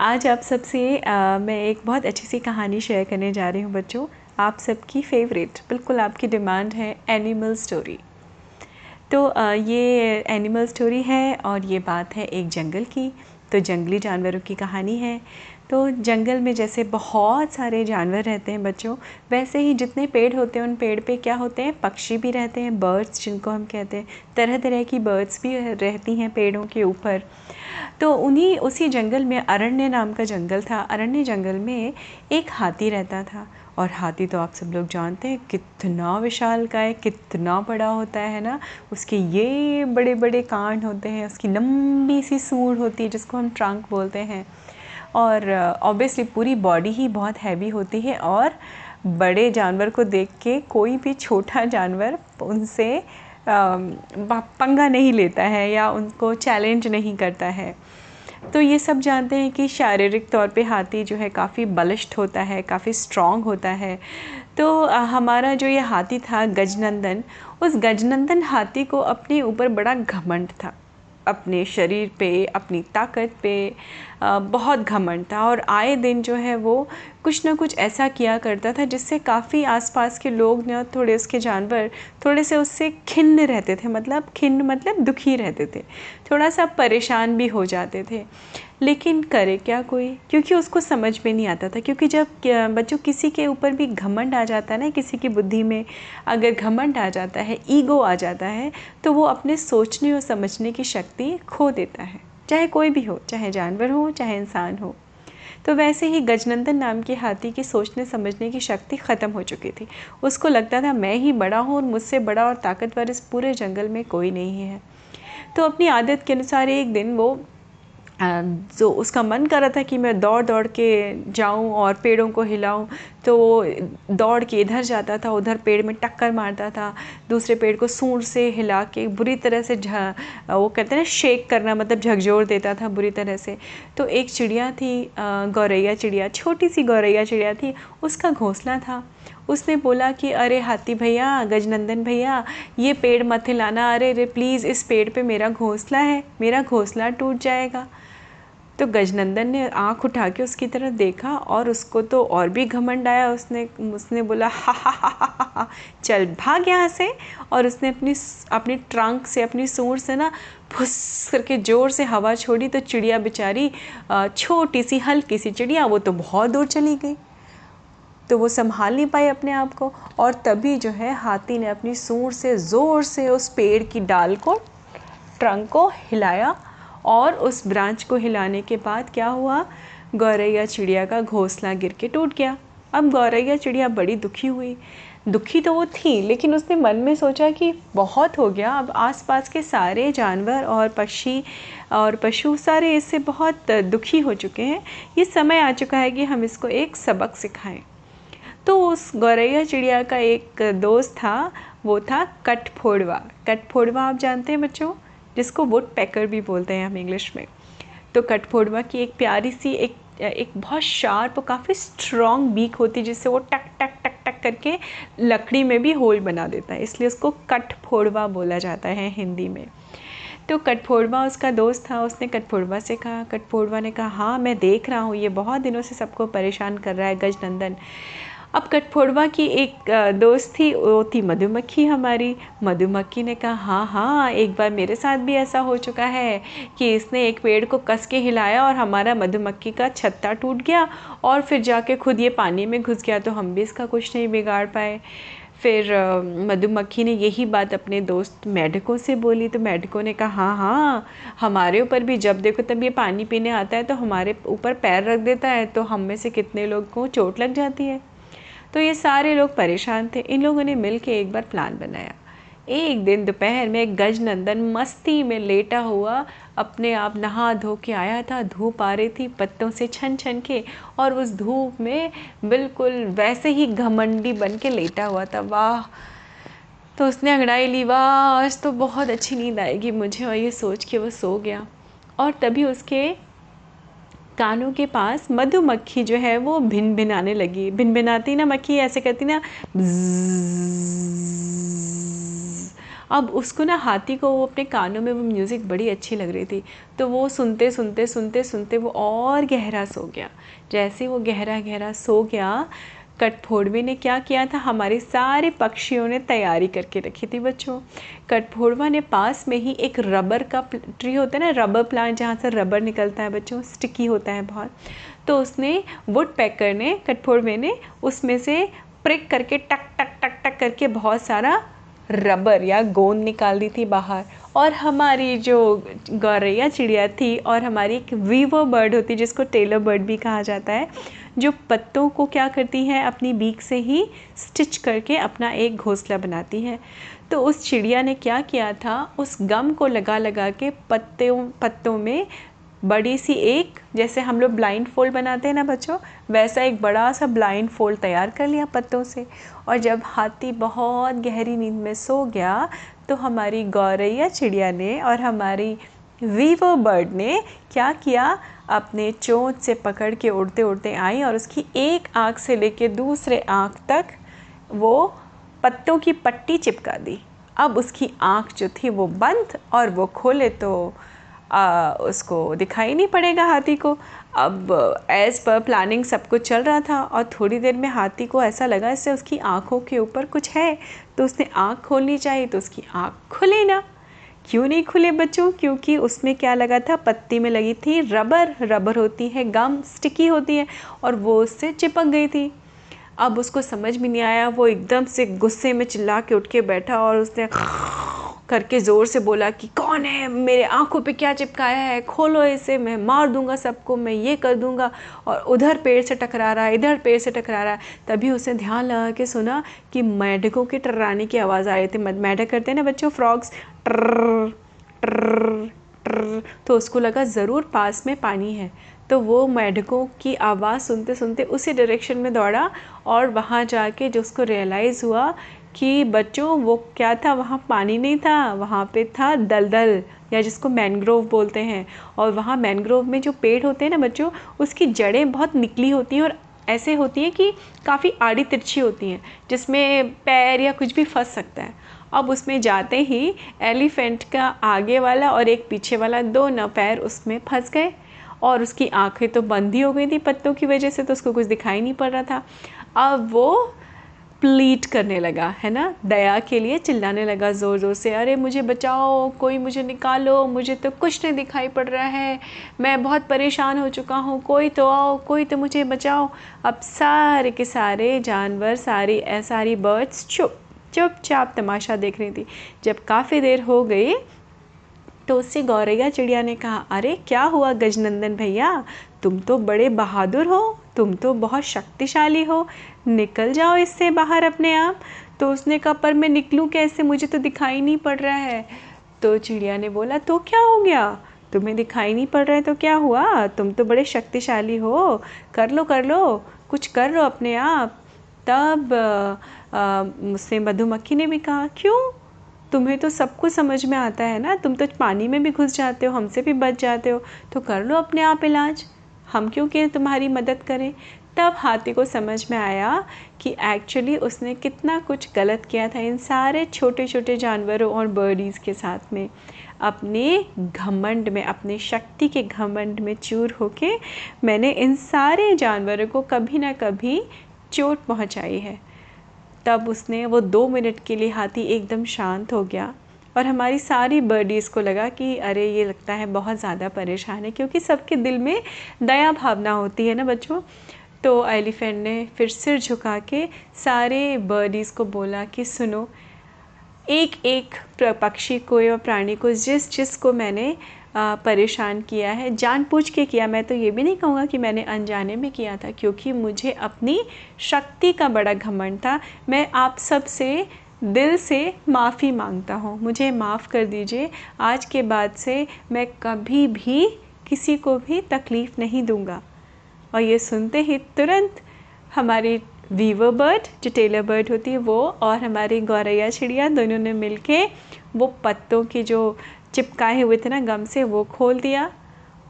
आज आप सबसे मैं एक बहुत अच्छी सी कहानी शेयर करने जा रही हूँ बच्चों। आप सबकी फेवरेट बिल्कुल आपकी डिमांड है एनिमल स्टोरी तो आ, ये एनिमल स्टोरी है और ये बात है एक जंगल की। तो जंगली जानवरों की कहानी है। तो जंगल में जैसे बहुत सारे जानवर रहते हैं बच्चों, वैसे ही जितने पेड़ होते हैं उन पेड़ पे क्या होते हैं? पक्षी भी रहते हैं बर्ड्स जिनको हम कहते हैं। तरह तरह की बर्ड्स भी रहती हैं पेड़ों के ऊपर। तो उन्हीं, उसी जंगल में अरण्य नाम का जंगल था। अरण्य जंगल में एक हाथी रहता था। और हाथी तो आप सब लोग जानते हैं, कितना विशाल का है, कितना बड़ा होता है ना? उसके ये बड़े बड़े कान होते हैं, उसकी लंबी सी सूढ़ होती है जिसको हम ट्रंक बोलते हैं। और ऑब्वियसली पूरी बॉडी ही बहुत हैवी होती है और बड़े जानवर को देख के कोई भी छोटा जानवर उनसे पंगा नहीं लेता है या उनको चैलेंज नहीं करता है। तो ये सब जानते हैं कि शारीरिक तौर पे हाथी जो है काफ़ी बलिष्ठ होता है, काफ़ी स्ट्रॉन्ग होता है। तो हमारा जो ये हाथी था गजनंदन, उस गजनंदन हाथी को अपने ऊपर बड़ा घमंड था। अपने शरीर पे, अपनी ताकत पे बहुत घमंड था और आए दिन जो है वो कुछ ना कुछ ऐसा किया करता था जिससे काफ़ी आसपास के लोग ना थोड़े उसके जानवर थोड़े से उससे खिन्न रहते थे मतलब खिन्न मतलब दुखी रहते थे। थोड़ा सा परेशान भी हो जाते थे। लेकिन करे क्या कोई? क्योंकि उसको समझ में नहीं आता था। क्योंकि जब बच्चों, किसी के ऊपर भी घमंड आ जाता है ना, किसी की बुद्धि में अगर घमंड आ जाता है, ईगो आ जाता है तो वो अपने सोचने और समझने की शक्ति खो देता है। चाहे कोई भी हो, चाहे जानवर हो, चाहे इंसान हो। तो वैसे ही गजनंदन नाम के हाथी की सोचने समझने की शक्ति ख़त्म हो चुकी थी। उसको लगता था, मैं ही बड़ा हूँ और मुझसे बड़ा और ताकतवर इस पूरे जंगल में कोई नहीं है। तो अपनी आदत के अनुसार एक दिन वो जो उसका मन कर रहा था कि मैं दौड़ दौड़ के जाऊँ और पेड़ों को हिलाऊं। तो वो दौड़ के इधर जाता था, उधर पेड़ में टक्कर मारता था, दूसरे पेड़ को सूंड से हिला के बुरी तरह से वो कहते हैं ना शेक करना मतलब झकझोर देता था बुरी तरह से। तो एक चिड़िया थी गौरैया चिड़िया, छोटी सी गौरैया चिड़िया थी, उसका घोंसला था। उसने बोला कि, अरे हाथी भैया, गजनंदन भैया, ये पेड़ मत हिलाना, अरे अरे प्लीज़ इस पेड़ पे मेरा घोंसला है, मेरा घोंसला टूट जाएगा। तो गजनंदन ने आँख उठा के उसकी तरफ़ देखा और उसको तो और भी घमंड आया। उसने उसने बोला, हा हा हा हा हा चल भाग यहाँ से। और उसने अपनी अपनी ट्रंक से, अपनी सूर से ना फुस करके ज़ोर से हवा छोड़ी तो चिड़िया बेचारी छोटी सी हल्की सी चिड़िया, वो तो बहुत दूर चली गई। तो वो संभाल नहीं पाई अपने आप को और तभी जो है हाथी ने अपनी सूर से, ज़ोर से उस पेड़ की डाल को, ट्रंक को हिलाया और उस ब्रांच को हिलाने के बाद क्या हुआ? गौरैया चिड़िया का घोंसला गिर के टूट गया। अब गौरैया चिड़िया बड़ी दुखी हुई। दुखी तो वो थी, लेकिन उसने मन में सोचा कि बहुत हो गया, अब आसपास के सारे जानवर और पक्षी और पशु सारे इससे बहुत दुखी हो चुके हैं। ये समय आ चुका है कि हम इसको एक सबक सिखाएँ। तो उस गौरैया चिड़िया का एक दोस्त था, वो था कटफोड़वा कटफोड़वा आप जानते हैं बच्चों? जिसको वुड पैकर भी बोलते हैं हम इंग्लिश में। तो कटफोड़वा की एक प्यारी सी एक एक बहुत शार्प और काफ़ी स्ट्रॉन्ग बीक होती है, जिससे वो टक टक टक टक करके लकड़ी में भी होल बना देता है। इसलिए उसको कटफोड़वा बोला जाता है हिंदी में। तो कटफोड़वा उसका दोस्त था, उसने कटफोड़वा से कहा कटफोड़वा ने कहा हाँ मैं देख रहा हूँ, ये बहुत दिनों से सबको परेशान कर रहा है, गजनंदन। अब कटफोड़वा की एक दोस्त थी, वो थी मधुमक्खी हमारी। मधुमक्खी ने कहा हाँ हाँ एक बार मेरे साथ भी ऐसा हो चुका है कि इसने एक पेड़ को कस के हिलाया और हमारा मधुमक्खी का छत्ता टूट गया और फिर जाके खुद ये पानी में घुस गया तो हम भी इसका कुछ नहीं बिगाड़ पाए। फिर मधुमक्खी ने यही बात अपने दोस्त मेढकों से बोली तो मेढकों ने कहा हाँ हाँ हमारे ऊपर भी जब देखो तब ये पानी पीने आता है तो हमारे ऊपर पैर रख देता है तो हम में से कितने लोग को चोट लग जाती है? तो ये सारे लोग परेशान थे। इन लोगों ने मिल के एक बार प्लान बनाया। एक दिन दोपहर में गजनंदन मस्ती में लेटा हुआ अपने आप नहा धो के आया था। धूप आ रही थी पत्तों से छन छन के और उस धूप में बिल्कुल वैसे ही घमंडी बन के लेटा हुआ था। वाह! तो उसने अंगड़ाई ली, वाह, आज तो बहुत अच्छी नींद आएगी मुझे। और ये सोच के वो सो गया। और तभी उसके कानों के पास मधुमक्खी जो है वो भिन भिनाने लगी। भिन भिनाती ना मक्खी ऐसे करती ना अब उसको ना हाथी को वो अपने कानों में वो म्यूज़िक बड़ी अच्छी लग रही थी तो वो सुनते सुनते सुनते सुनते वो और गहरा सो गया। जैसे वो गहरा गहरा सो गया कटफोड़वे ने क्या किया था? हमारे सारे पक्षियों ने तैयारी करके रखी थी बच्चों। कठफोड़वा ने पास में ही एक रबर का ट्री होता है ना, रबर प्लांट जहाँ से रबर निकलता है बच्चों, स्टिकी होता है बहुत। तो उसने वुड पैकर ने, कठफोड़वे ने उसमें से प्रिक करके टक टक टक टक करके बहुत सारा रबर या गोंद निकाल दी थी बाहर। और हमारी जो गौरैया चिड़िया थी और हमारी एक वीवो बर्ड होती, जिसको टेलर बर्ड भी कहा जाता है, जो पत्तों को क्या करती है, अपनी बीक से ही स्टिच करके अपना एक घोंसला बनाती है। तो उस चिड़िया ने क्या किया था, उस गम को लगा लगा के पत्तों पत्तों में बड़ी सी एक, जैसे हम लोग ब्लाइंड फोल्ड बनाते हैं ना बच्चों, वैसा एक बड़ा सा ब्लाइंड फोल्ड तैयार कर लिया पत्तों से। और जब हाथी बहुत गहरी नींद में सो गया तो हमारी गौरैया चिड़िया ने और हमारी वीवो बर्ड ने क्या किया? अपने चोंच से पकड़ के उड़ते उड़ते आई और उसकी एक आँख से लेके दूसरे आँख तक वो पत्तों की पट्टी चिपका दी। अब उसकी आँख जो थी वो बंद और वो खोले तो आ, उसको दिखाई नहीं पड़ेगा हाथी को। अब एज़ पर प्लानिंग सब कुछ चल रहा था और थोड़ी देर में हाथी को ऐसा लगा इससे उसकी आँखों के ऊपर कुछ है तो उसने आँख खोलनी चाहिए तो उसकी आँख खुली ना। क्यों नहीं खुले बच्चों? क्योंकि उसमें क्या लगा था? पत्ती में लगी थी रबर। रबर होती है गम स्टिकी होती है और वो उससे चिपक गई थी। अब उसको समझ में नहीं आया वो एकदम से गुस्से में चिल्ला के उठ के बैठा और उसने करके ज़ोर से बोला कि कौन है? मेरे आँखों पे क्या चिपकाया है? खोलो इसे, मैं मार दूँगा सबको, मैं ये कर दूँगा। और उधर पेड़ से टकरा रहा है, इधर पेड़ से टकरा रहा है। तभी उसे ध्यान लगा के सुना कि मेढकों के टर्राने की आवाज़ आ रही थी। मेढक करते हैं ना बच्चों, फ्रॉग्स। ट्र ट्र ट्र तो उसको लगा, ज़रूर पास में पानी है। तो वो मेढकों की आवाज़ सुनते सुनते उसी डायरेक्शन में दौड़ा और वहाँ जाके जो उसको रियलाइज़ हुआ कि बच्चों, वो क्या था? वहाँ पानी नहीं था, वहाँ पे था दलदल, या जिसको मैनग्रोव बोलते हैं। और वहाँ मैनग्रोव में जो पेड़ होते हैं ना बच्चों, उसकी जड़ें बहुत निकली होती हैं और ऐसे होती हैं कि काफ़ी आड़ी तिरछी होती हैं, जिसमें पैर या कुछ भी फंस सकता है। अब उसमें जाते ही एलिफेंट का आगे वाला और एक पीछे वाला दो न पैर उसमें फंस गए और उसकी आँखें तो बंद ही हो गई थी पत्तों की वजह से तो उसको कुछ दिखाई नहीं पड़ रहा था। अब वो प्लीट करने लगा, है ना? दया के लिए चिल्लाने लगा ज़ोर ज़ोर से, अरे, मुझे बचाओ, कोई मुझे निकालो, मुझे तो कुछ नहीं दिखाई पड़ रहा है, मैं बहुत परेशान हो चुका हूँ, कोई तो आओ, कोई तो मुझे बचाओ। अब सारे के सारे जानवर, सारी सारी बर्ड्स चुप, चुपचाप तमाशा देख रही थी। जब काफ़ी देर हो गई तो उससे गौरैया चिड़िया ने कहा, अरे, क्या हुआ गजनंदन भैया? तुम तो बड़े बहादुर हो तुम तो बहुत शक्तिशाली हो। निकल जाओ इससे बाहर अपने आप। तो उसने कहा, पर मैं निकलूँ कैसे? मुझे तो दिखाई नहीं पड़ रहा है। तो चिड़िया ने बोला तो क्या हो गया? तुम्हें दिखाई नहीं पड़ रहा है तो क्या हुआ? तुम तो बड़े शक्तिशाली हो। कर लो कर लो। कुछ कर लो अपने आप। तब मुझसे मधुमक्खी ने भी कहा, क्यों? तुम्हें तो सब कुछ समझ में आता है ना? तुम तो पानी में भी घुस जाते हो, हमसे भी बच जाते हो। तो कर लो अपने आप इलाज। हम क्यों कि तुम्हारी मदद करें? तब हाथी को समझ में आया कि एक्चुअली उसने कितना कुछ गलत किया था इन सारे छोटे छोटे जानवरों और बर्डीज़ के साथ में। अपने घमंड में, अपने शक्ति के घमंड में चूर होके मैंने इन सारे जानवरों को कभी ना कभी चोट पहुंचाई है। तब उसने वो दो मिनट के लिए हाथी एकदम शांत हो गया। और हमारी सारी बर्डीज़ को लगा कि अरे, ये लगता है बहुत ज़्यादा परेशान है, क्योंकि सबके दिल में दया भावना होती है ना बच्चों? तो एलिफेंट ने फिर सिर झुका के सारे बर्डीज़ को बोला कि सुनो एक एक पक्षी को या प्राणी को, जिस जिस को मैंने परेशान किया है, जानबूझ के किया, मैं तो ये भी नहीं कहूँगा कि मैंने अनजाने में किया था, क्योंकि मुझे अपनी शक्ति का बड़ा घमंड था। मैं आप सबसे दिल से माफ़ी माँगता हूँ। मुझे माफ़ कर दीजिए। आज के बाद से मैं कभी भी किसी को भी तकलीफ़ नहीं दूँगा। और ये सुनते ही तुरंत हमारी वीवर बर्ड जो टेलर बर्ड होती है, वो और हमारी गौरैया चिड़िया दोनों ने मिलके वो पत्तों की जो चिपकाए हुए थे ना गम से, वो खोल दिया।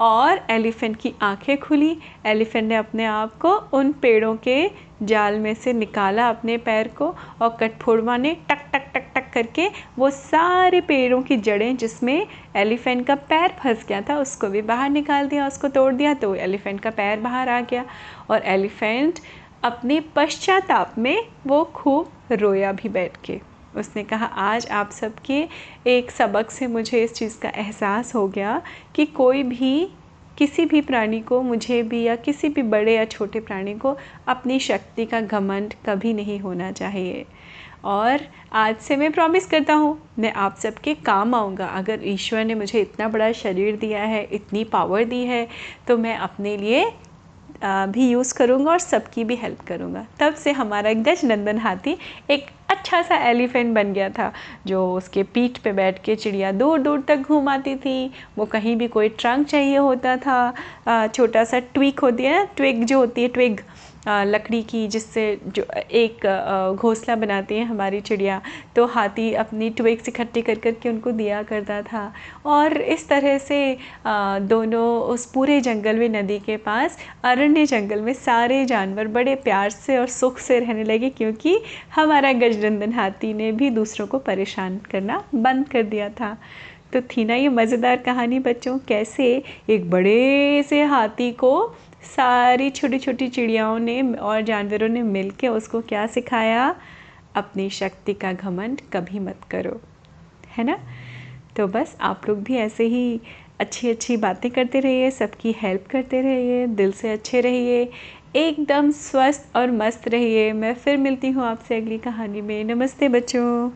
और एलिफेंट की आँखें खुली। एलिफेंट ने अपने आप को उन पेड़ों के जाल में से निकाला अपने पैर को और कठफोड़वा ने टक टक टक टक करके वो सारे पेड़ों की जड़ें जिसमें एलिफेंट का पैर फंस गया था, उसको भी बाहर निकाल दिया, उसको तोड़ दिया तो एलिफेंट का पैर बाहर आ गया। और एलिफेंट अपने पश्चाताप में वो खूब रोया भी बैठ के। उसने कहा, आज आप सबके एक सबक से मुझे इस चीज़ का एहसास हो गया कि कोई भी, किसी भी प्राणी को, मुझे भी या किसी भी बड़े या छोटे प्राणी को अपनी शक्ति का घमंड कभी नहीं होना चाहिए। और आज से मैं प्रॉमिस करता हूँ, मैं आप सबके काम आऊँगा। अगर ईश्वर ने मुझे इतना बड़ा शरीर दिया है, इतनी पावर दी है तो मैं अपने लिए भी यूज़ करूँगा और सबकी भी हेल्प करूँगा। तब से हमारा गज नंदन हाथी एक अच्छा सा एलिफेंट बन गया था, जो उसके पीठ पे बैठ के चिड़िया दूर दूर तक घूम आती थी। वो कहीं भी कोई ट्रंक चाहिए होता था छोटा सा ट्विक होती है ना ट्विक जो होती है ट्विग लकड़ी की जिससे जो एक घोंसला बनाती हैं हमारी चिड़िया तो हाथी अपनी ट्विक्स इकट्ठी कर कर के उनको दिया करता था। और इस तरह से दोनों उस पूरे जंगल में, नदी के पास, अरण्य जंगल में सारे जानवर बड़े प्यार से और सुख से रहने लगे, क्योंकि हमारा गजनंदन हाथी ने भी दूसरों को परेशान करना बंद कर दिया था। तो थी ना ये मज़ेदार कहानी बच्चों, कैसे एक बड़े से हाथी को सारी छोटी छोटी चिड़ियाओं ने और जानवरों ने मिल के उसको क्या सिखाया? अपनी शक्ति का घमंड कभी मत करो। है ना? तो बस आप लोग भी ऐसे ही अच्छी अच्छी बातें करते रहिए, सबकी हेल्प करते रहिए, दिल से अच्छे रहिए, एकदम स्वस्थ और मस्त रहिए। मैं फिर मिलती हूँ आपसे अगली कहानी में। नमस्ते बच्चों।